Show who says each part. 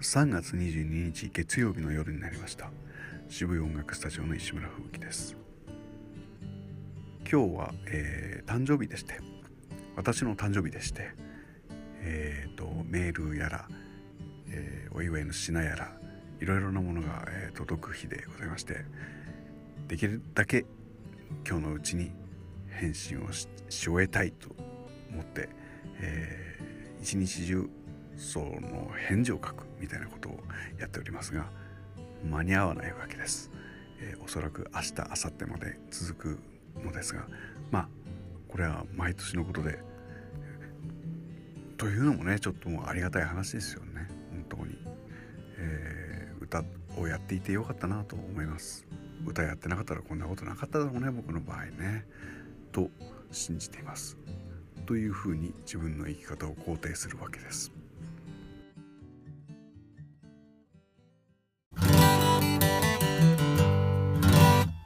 Speaker 1: 3月22日月曜日の夜になりました。渋谷音楽スタジオの石村吹雪です。今日は、えー、誕生日でして。私の誕生日でして。えーと、メールやら、えー、お祝いの品やらいろいろなものが、えー、届く日でございまして。できるだけ今日のうちに返信をし終えたいと思って、えー、一日中その返事を書くみたいなことをやっておりますが間に合わないわけです、えー、おそらく明日明後日まで続くのですがまあこれは毎年のことでというのもねちょっともうありがたい話ですよね。本当に、えー、歌をやっていてよかったなと思います。歌やってなかったらこんなことなかっただろうね僕の場合ね。と信じています。というふうに自分の生き方を肯定するわけです。